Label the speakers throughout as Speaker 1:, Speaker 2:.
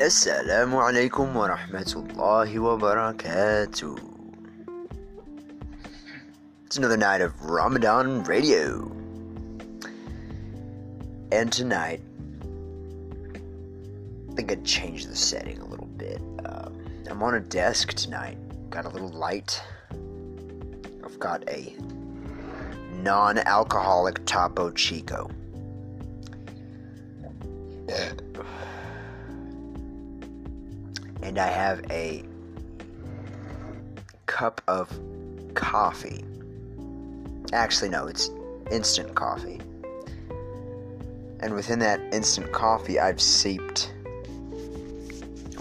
Speaker 1: السلام عليكم ورحمة الله وبركاته. It's another night of Ramadan Radio. And tonight, I think I'd change the setting a little bit. Um, I'm on a desk tonight, got a little light. I've got a non alcoholic Topo Chico. And I have a cup of coffee. Actually, no, it's instant coffee. And within that instant coffee, I've seeped,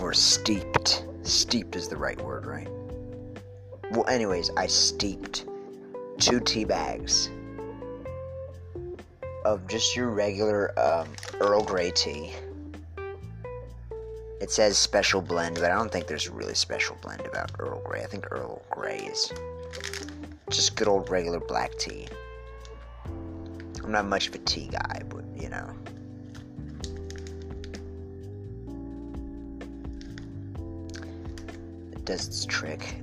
Speaker 1: or steeped. Steeped is the right word, right? Well, anyways, I steeped two tea bags of just your regular um, Earl Grey tea it says special blend, but I don't think there's a really special blend about Earl Grey. I think Earl Grey is just good old regular black tea. I'm not much of a tea guy, but you know. It does its trick.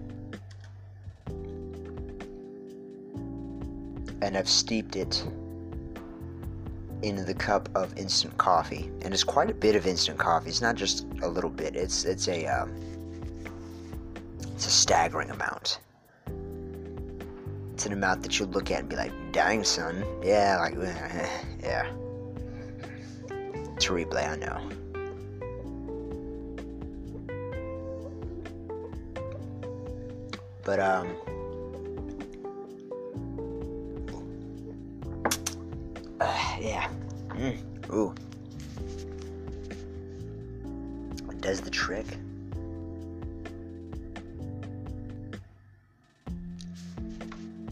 Speaker 1: And I've steeped it into the cup of instant coffee, and it's quite a bit of instant coffee. It's not just a little bit. It's it's a um, it's a staggering amount. It's an amount that you look at and be like, "Dang, son, yeah, like, yeah." Terrible, I know. But um. Uh, yeah. Mm. Ooh. It does the trick.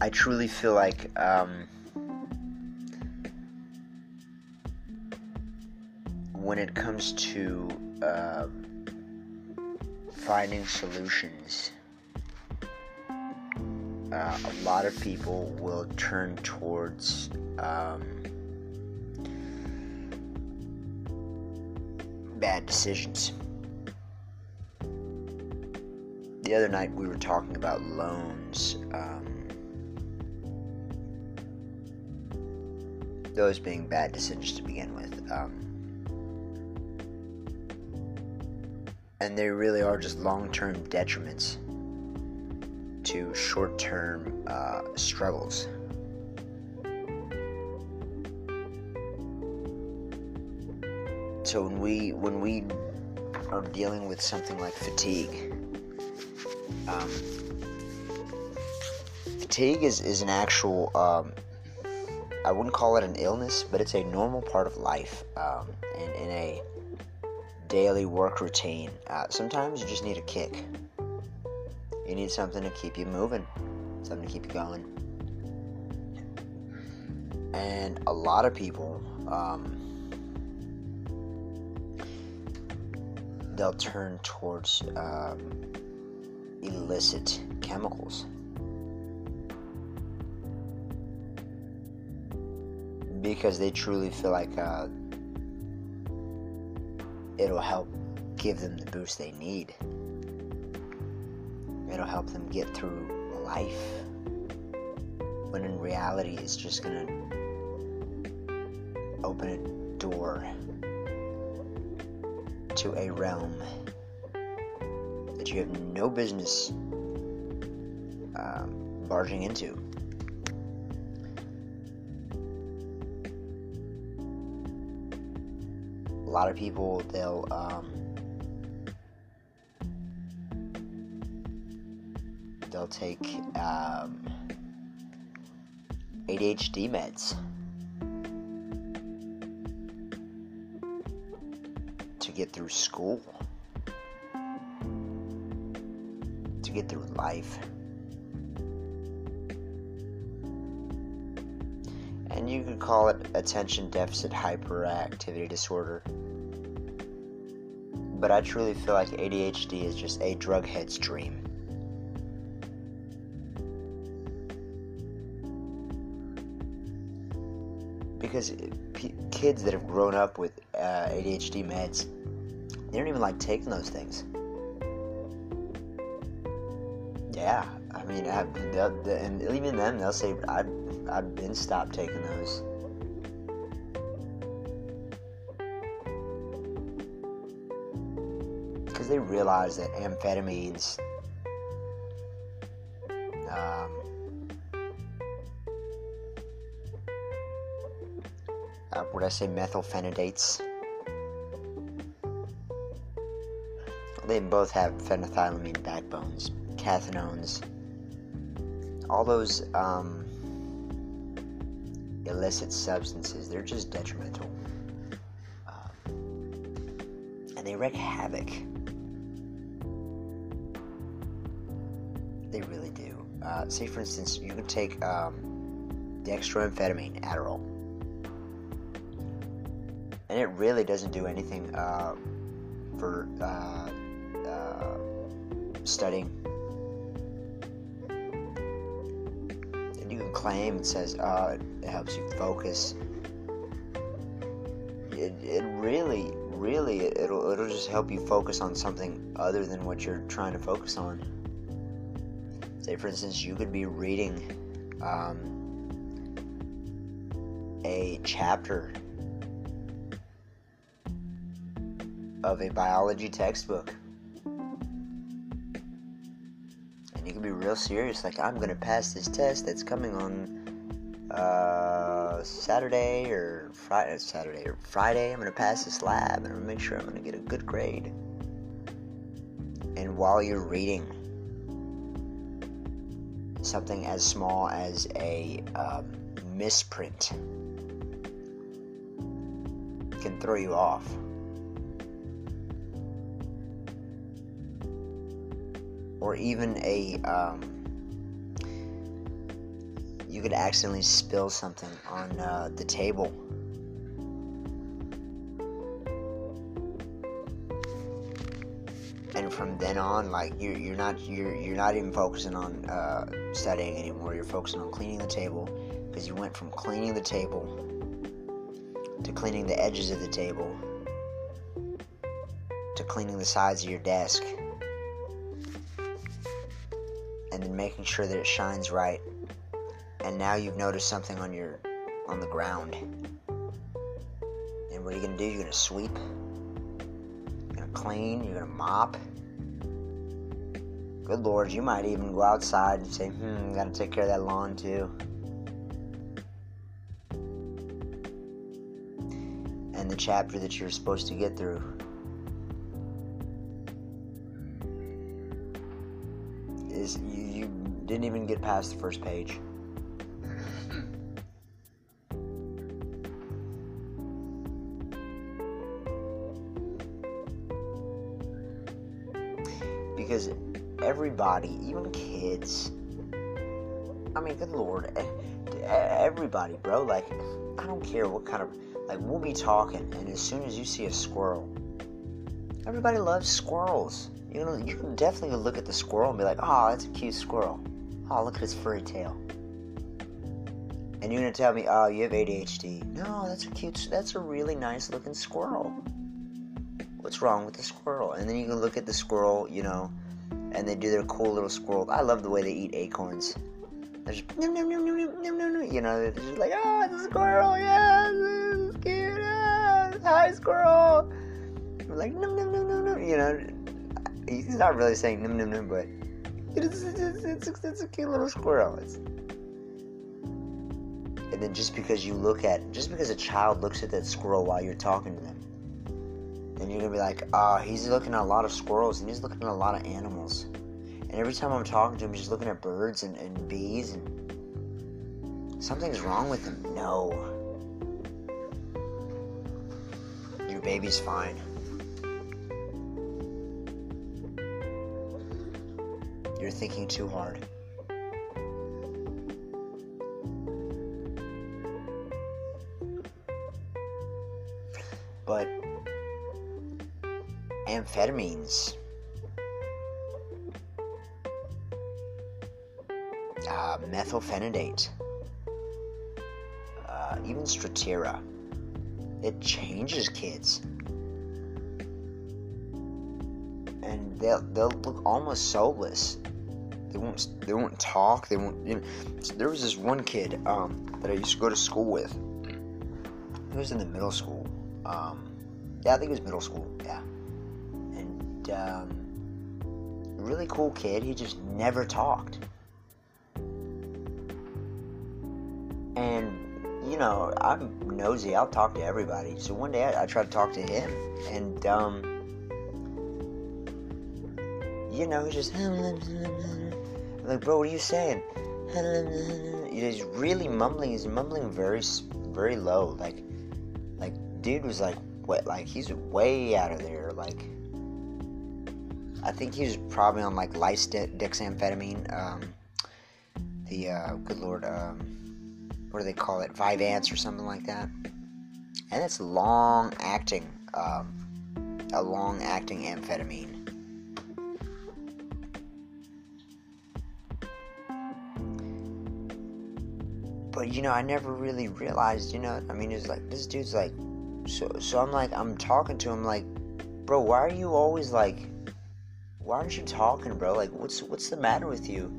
Speaker 1: I truly feel like um, when it comes to uh, finding solutions, uh, a lot of people will turn towards um, bad decisions. The other night we were talking about loans, um, those being bad decisions to begin with. Um, and they really are just long term detriments to short term uh, struggles. So when we when we are dealing with something like fatigue, um, fatigue is, is an actual um, I wouldn't call it an illness, but it's a normal part of life um, in, in a daily work routine. Uh, sometimes you just need a kick. You need something to keep you moving, something to keep you going. And a lot of people, um, they'll turn towards um, illicit chemicals. Because they truly feel like uh, it'll help give them the boost they need. It'll help them get through life. When in reality, it's just gonna open a door to a realm that you have no business um, barging into. A lot of people, they'll um, they'll take um, ADHD meds. Get through school, to get through life. And you could call it attention deficit hyperactivity disorder. But I truly feel like ADHD is just a drug head's dream. Because p- kids that have grown up with uh, ADHD meds They don't even like taking those things. Yeah, I mean, I, and even then they'll say, "I've I've been stopped taking those." Because they realize that amphetamines uh, would I say methylphenidates? They both have phenethylamine backbones, cathinones, all those um, illicit substances. They're just detrimental, um, and they wreak havoc. They really do. Uh, say, for instance, you could take um, dextroamphetamine, Adderall and it really doesn't do anything uh, for uh, uh, studying. And you can claim it says uh, it helps you focus. It, it really, really, it'll it'll just help you focus on something other than what you're trying to focus on. Say, for instance, you could be reading um, a chapter of a biology textbook. Serious, like, I'm gonna pass this test that's coming on uh, Saturday or Friday, Saturday or Friday. I'm gonna pass this lab and make sure I'm gonna get a good grade. And while you're reading, something as small as a um, misprint can throw you off. Or even a um, you could accidentally spill something on uh, the table. And from then on, like you're you're not you're you're not even focusing on uh, studying anymore. You're focusing on cleaning the table because you went from cleaning the table to cleaning the edges of the table to cleaning the sides of your desk and then making sure that it shines right. And now you've noticed something on your on the ground. And what are you gonna do? You're gonna sweep. You're gonna clean. You're gonna mop. Good lord, you might even go outside and say, "Hmm, gotta take care of that lawn too." And the chapter that you're supposed to get through didn't even get past the first page. Because everybody, even kids, I mean, good lord, eh, everybody, bro, like, I don't care what kind of, like, we'll be talking, and as soon as you see a squirrel, everybody loves squirrels. You know, you can definitely look at the squirrel and be like, oh, that's a cute squirrel. Oh, look at his furry tail. And you're gonna tell me, oh, you have ADHD. No, that's a cute, that's a really nice looking squirrel. What's wrong with the squirrel? And then you can look at the squirrel, you know, and they do their cool little squirrel. I love the way they eat acorns. They're just, you know, they're just like, oh, it's a squirrel, yeah, this is cute, yeah, hi, squirrel. We're like, nom, nom, nom, nom, nom, you know, he's not really saying num num num, but it's, it's, it's, it's a cute little squirrel. It's, and then just because you look at, just because a child looks at that squirrel while you're talking to them, then you're gonna be like, ah, oh, he's looking at a lot of squirrels and he's looking at a lot of animals. And every time I'm talking to him, he's looking at birds and, and bees and something's wrong with him. No. Your baby's fine. You're thinking too hard. But amphetamines, uh, methylphenidate, uh, even Strattera, it changes kids. and they'll they'll look almost soulless. They won't they won't talk. They won't. You know, there was this one kid um, that I used to go to school with. He was in the middle school. Um, yeah, I think it was middle school. Yeah, and um, really cool kid. He just never talked. And you know, I'm nosy. I'll talk to everybody. So one day I, I tried to talk to him, and um, you know, just like, bro, what are you saying? He's really mumbling. He's mumbling very, very low. Like, like, dude was like, what? Like, he's way out of there. Like, I think he was probably on like lisdexamfetamine. Um, the uh, good lord, um, what do they call it? Vyvanse or something like that. And it's long acting, um, a long acting amphetamine. But you know, I never really realized, you know, I mean, it's like this dude's like, so so I'm like, I'm talking to him like, bro, why are you always like, why aren't you talking, bro? Like, what's what's the matter with you?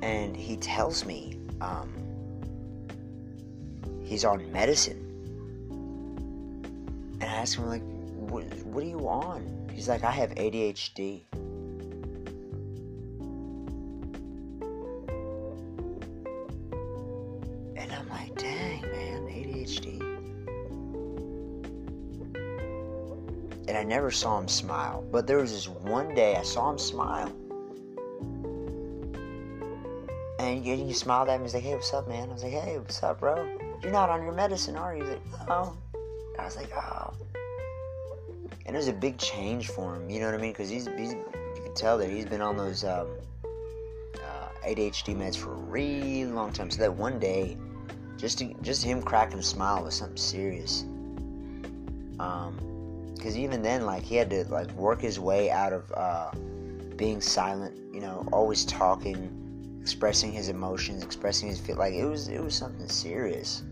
Speaker 1: And he tells me, um, he's on medicine, and I ask him like, what, what are you on? He's like, I have ADHD. And I never saw him smile. But there was this one day I saw him smile. And he smiled at me. He's like, hey, what's up, man? I was like, hey, what's up, bro? You're not on your medicine, are you? He's like, no. I was like, oh. And it was a big change for him, you know what I mean? Because he's, he's, you can tell that he's been on those um, uh, ADHD meds for a really long time. So that one day, just just him cracking a smile was something serious. Um, because even then, like he had to like work his way out of uh, being silent. You know, always talking, expressing his emotions, expressing his feel. Like it was it was something serious.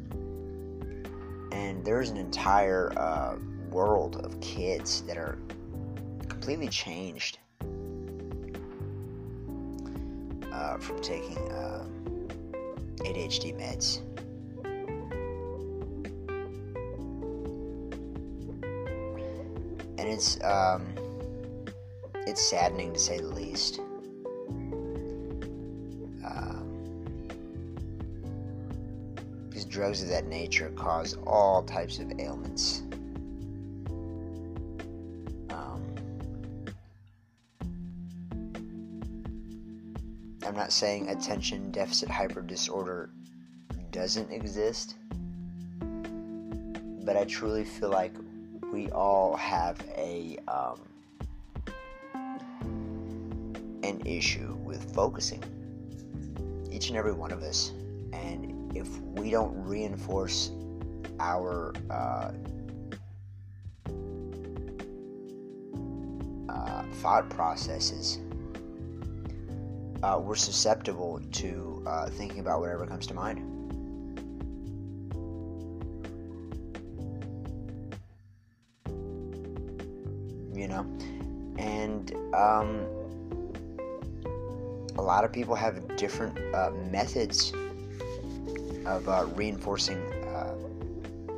Speaker 1: And there's an entire uh, world of kids that are completely changed uh, from taking uh, ADHD meds. It's um, it's saddening to say the least. Um, because drugs of that nature cause all types of ailments. Um, I'm not saying attention deficit hyper disorder doesn't exist, but I truly feel like we all have a um, an issue with focusing. Each and every one of us, and if we don't reinforce our uh, uh, thought processes, uh, we're susceptible to uh, thinking about whatever comes to mind. Know? And um, a lot of people have different uh, methods of uh, reinforcing uh,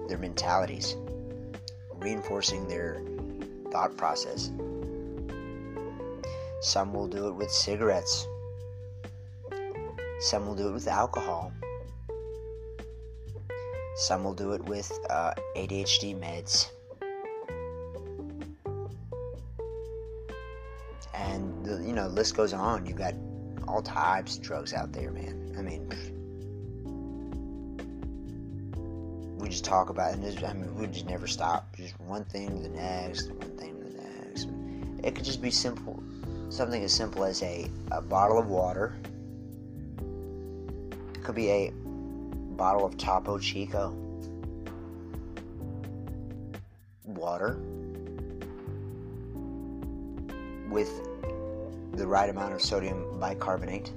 Speaker 1: their mentalities, reinforcing their thought process. Some will do it with cigarettes, some will do it with alcohol. Some will do it with uh, ADHD meds. You know list goes on. You got all types of drugs out there, man. I mean, we just talk about it, I mean, we just never stop. Just one thing to the next, one thing to the next. It could just be simple, something as simple as a, a bottle of water. It could be a bottle of Topo Chico. Water with the right amount of sodium bicarbonate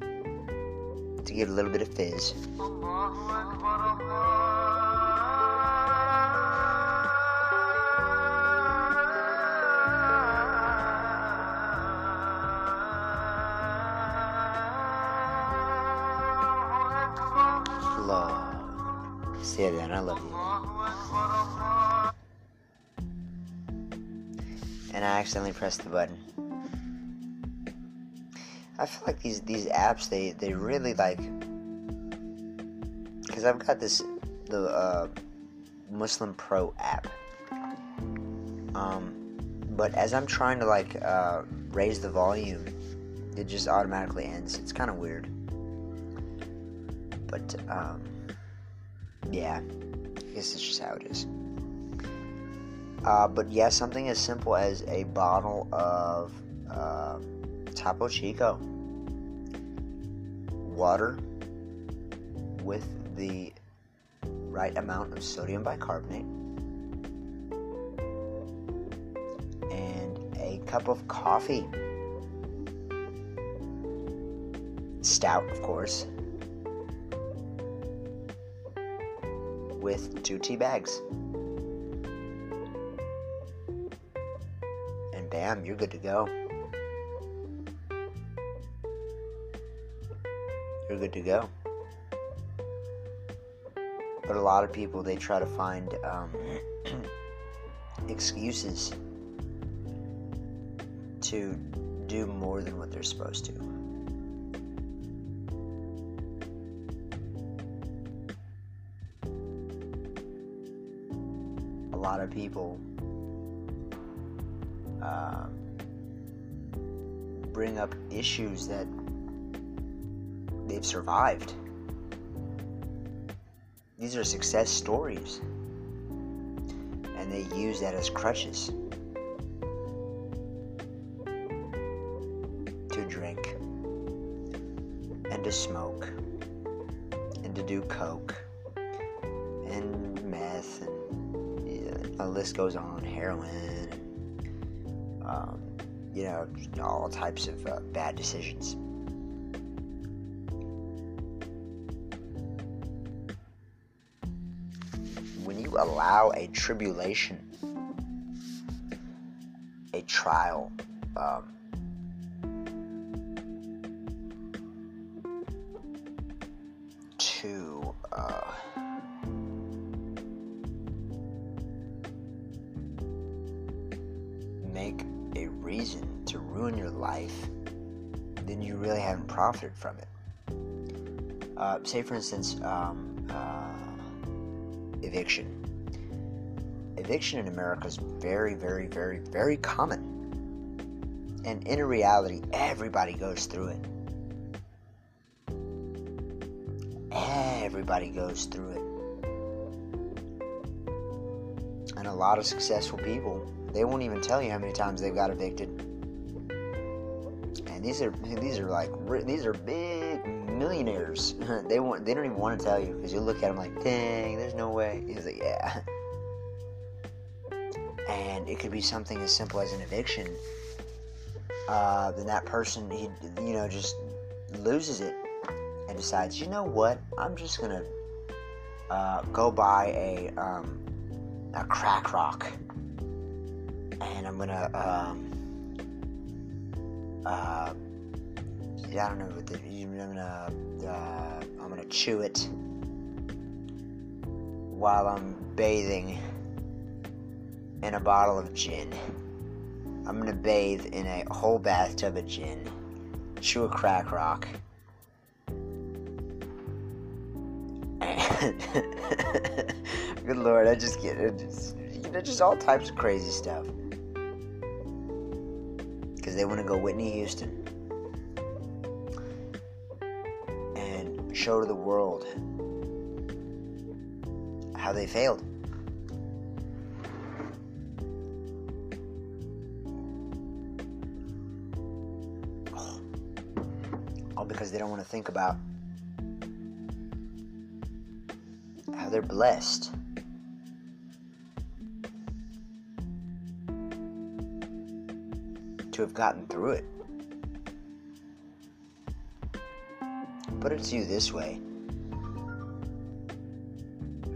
Speaker 1: to get a little bit of fizz. Love. Say that, I love you. And I accidentally pressed the button. I feel like these these apps they they really like because I've got this the uh, Muslim Pro app. Um, but as I'm trying to like uh, raise the volume, it just automatically ends. It's kind of weird. But um, yeah, I guess it's just how it is. Uh, but yeah, something as simple as a bottle of uh, Topo Chico water with the right amount of sodium bicarbonate and a cup of coffee. Stout, of course. With two tea bags. And bam, you're good to go. Good to go. But a lot of people, they try to find um, excuses to do more than what they're supposed to. A lot of people uh, bring up issues that they've survived. These are success stories. And they use that as crutches to drink and to smoke and to do coke and meth and yeah, list goes on heroin um, you know all types of uh, bad decisions allow a tribulation, a trial, um, to uh, make a reason to ruin your life, then you really haven't profited from it. Uh, say, for instance, um, uh, eviction eviction in America is very, very, very, very common. And in reality, everybody goes through it. Everybody goes through it. And a lot of successful people, they won't even tell you how many times they've got evicted. And these are these are like these are big millionaires. they want they don't even want to tell you because you look at them like, dang, there's no way. He's like, yeah. and it could be something as simple as an eviction. Uh, then that person, he, you know, just loses it and decides, you know what, I'm just gonna uh, go buy a um, a crack rock, and I'm gonna um, uh, I don't know what the, I'm gonna uh, I'm gonna chew it while I'm bathing in a bottle of gin. I'm gonna bathe in a whole bathtub of gin, chew a crack rock. Good lord, I just get it. Just, you just all types of crazy stuff. Because they want to go Whitney Houston show to the world how they failed. All because they don't want to think about how they're blessed. To have gotten through it. Put it to you this way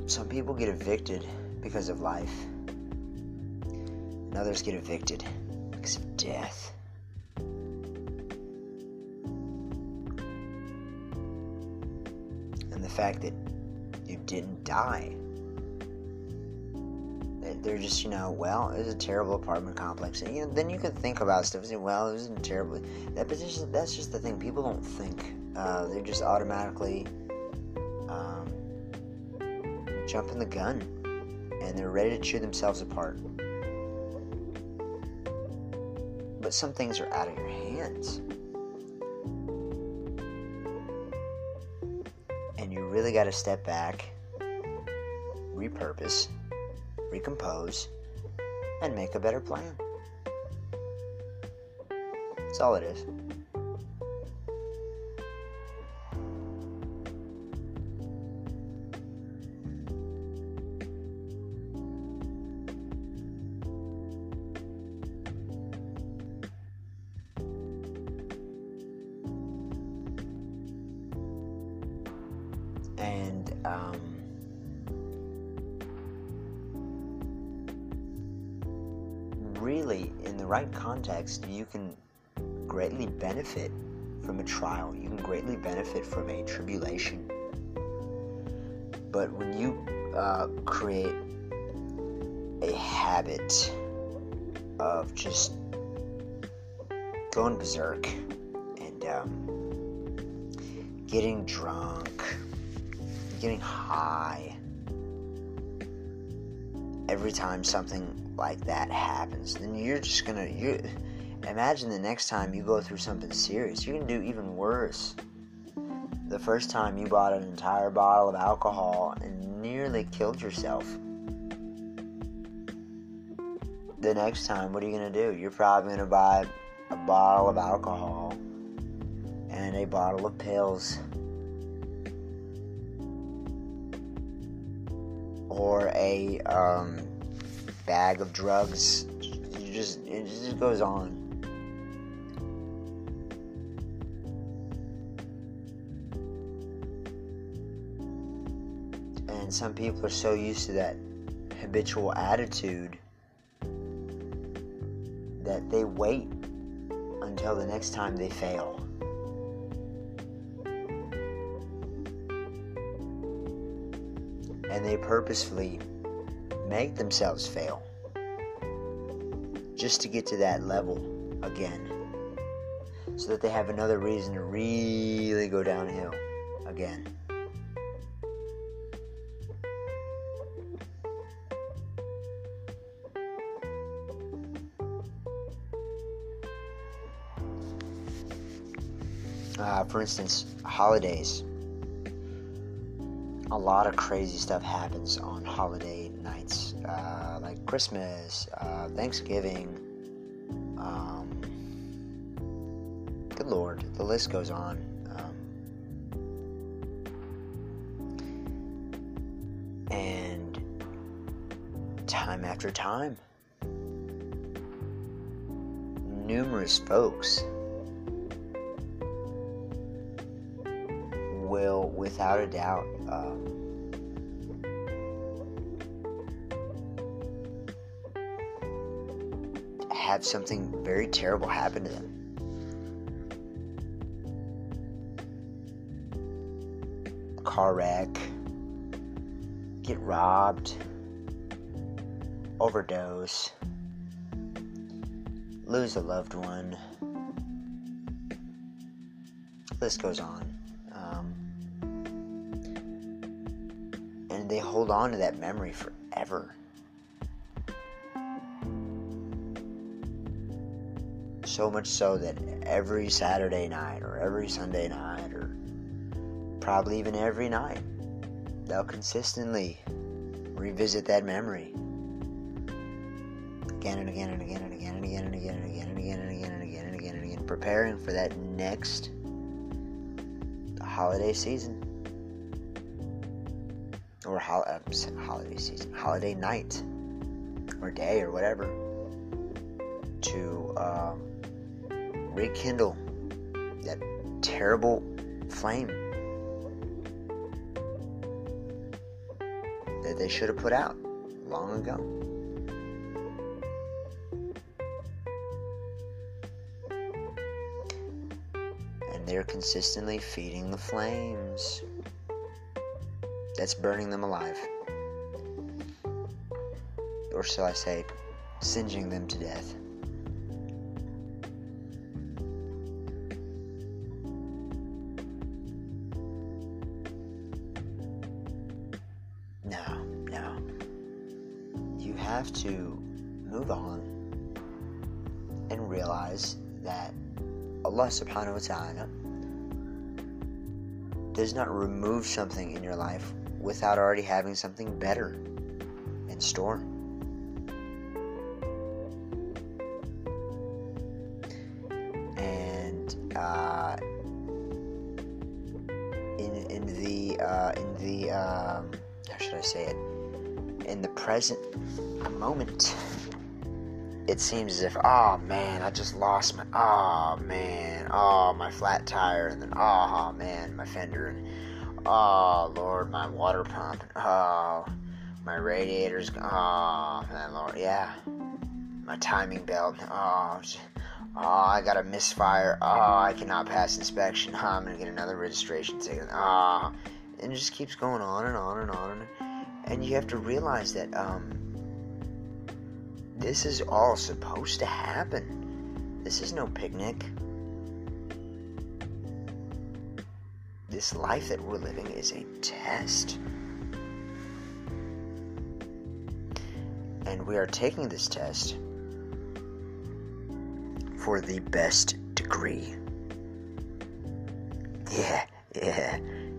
Speaker 1: some people get evicted because of life, and others get evicted because of death. And the fact that you didn't die. They're just, you know, well, it was a terrible apartment complex. And, you know, then you can think about stuff and say, well, it wasn't terrible. That, that's just the thing. People don't think. Uh, they're just automatically um, jumping the gun, and they're ready to chew themselves apart. But some things are out of your hands. And you really got to step back, repurpose, recompose, and make a better plan. That's all it is. Context, you can greatly benefit from a trial. You can greatly benefit from a tribulation. But when you uh, create a habit of just going berserk and um, getting drunk, getting high, every time something like that happens, then you're just gonna you imagine the next time you go through something serious, you're gonna do even worse. The first time you bought an entire bottle of alcohol and nearly killed yourself. The next time, what are you gonna do? You're probably gonna buy a bottle of alcohol and a bottle of pills. Or a um, bag of drugs. You just it just goes on. And some people are so used to that habitual attitude that they wait until the next time they fail. And they purposefully make themselves fail just to get to that level again so that they have another reason to really go downhill again. For instance, holidays. A lot of crazy stuff happens on holiday nights, uh, like Christmas, uh, Thanksgiving. Um, good Lord, the list goes on. Um, and time after time, numerous folks without a doubt, um, have something very terrible happen to them. Car wreck, get robbed, overdose, lose a loved one. List goes on. Hold on to that memory forever. So much so that every Saturday night or every Sunday night or probably even every night, they'll consistently revisit that memory again and again and again and again and again and again and again and again and again and again and again and again, preparing for that next holiday season or ho- uh, holiday season, holiday night or day or whatever to um, rekindle that terrible flame that they should have put out long ago. And they're consistently feeding the flames. That's burning them alive. Or shall I say, singeing them to death. No, no. You have to move on and realize that Allah subhanahu wa ta'ala does not remove something in your life without already having something better in store. And uh, in in the uh, in the um, how should I say it? In the present moment, it seems as if, oh man, I just lost my, oh man, oh my flat tire, and then oh man, my fender, and oh lord, my water pump, oh my radiator's, oh man, lord, yeah, my timing belt, oh, oh I got a misfire, oh I cannot pass inspection, oh, I'm gonna get another registration ticket, oh, and it just keeps going on and on and on, and you have to realize that um this is all supposed to happen. This is no picnic. This life that we're living is a test. And we are taking this test for the best degree. Yeah, yeah,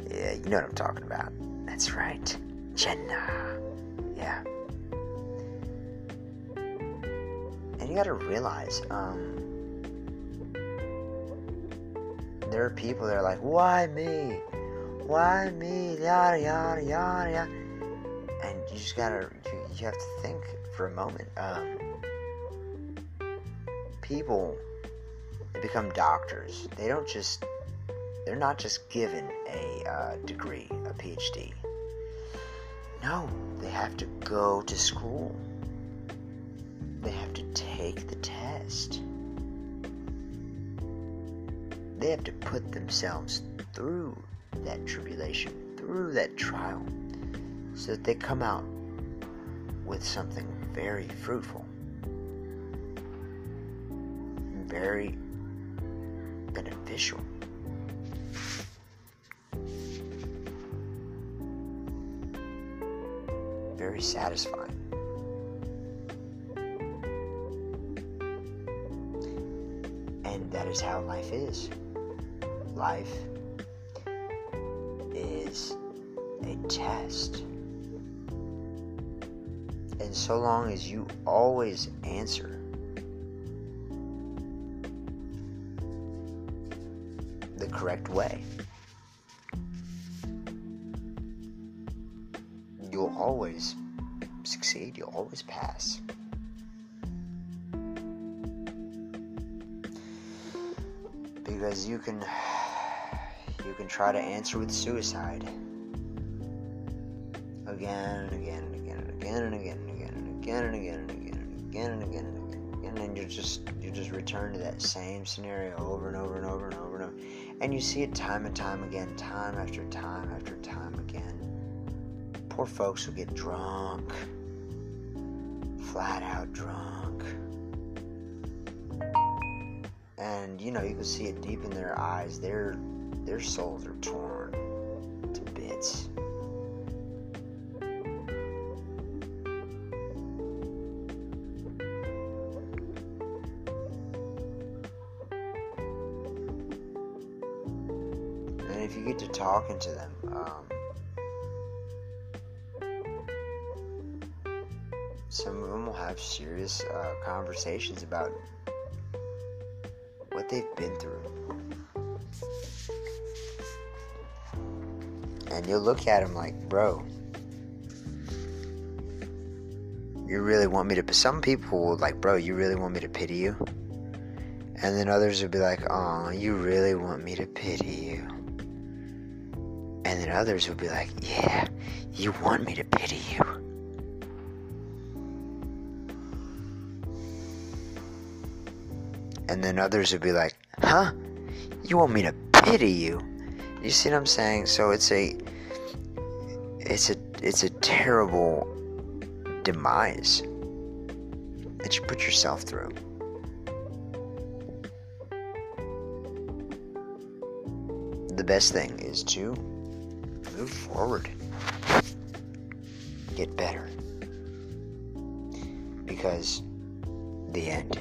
Speaker 1: yeah, you know what I'm talking about. That's right. Jannah. Yeah. And you gotta realize, um, there are people that are like, why me? Why me? Yada yada yada yada. And you just gotta, you, you have to think for a moment. Um, people they become doctors. They don't just, they're not just given a uh, degree, a PhD. No, they have to go to school they have to take the test. They have to put themselves through that tribulation, through that trial, so that they come out with something very fruitful, very beneficial. Very satisfying. And that is how life is. Life is a test. And so long as you always answer the correct way, you'll always succeed, you'll always pass. because you can you can try to answer with suicide again and again and again and again and again and again and again and again and again and again and again and again and then you just you just return to that same scenario over and over and over and over and over and you see it time and time again time after time after time again poor folks will get drunk flat out drunk and you know you can see it deep in their eyes their their souls are torn to bits. And if you get to talking to them um, some of them will have serious uh, conversations about you'll look at them like, bro, you really want me to. Some people will like, bro, you really want me to pity you? And then others will be like, oh, you really want me to pity you? And then others will be like, yeah, you want me to pity you. and then others would be like, "Huh? You want me to pity you?" You see what I'm saying? So it's a it's a it's a terrible demise that you put yourself through. The best thing is to move forward. Get better. Because the end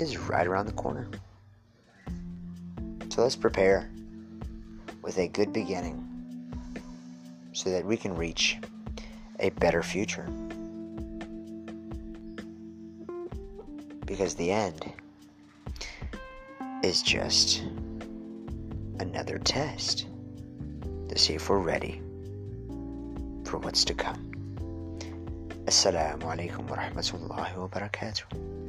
Speaker 1: is right around the corner. So let's prepare with a good beginning so that we can reach a better future. Because the end is just another test to see if we're ready for what's to come. Assalamu alaikum wa rahmatullahi wa barakatuh.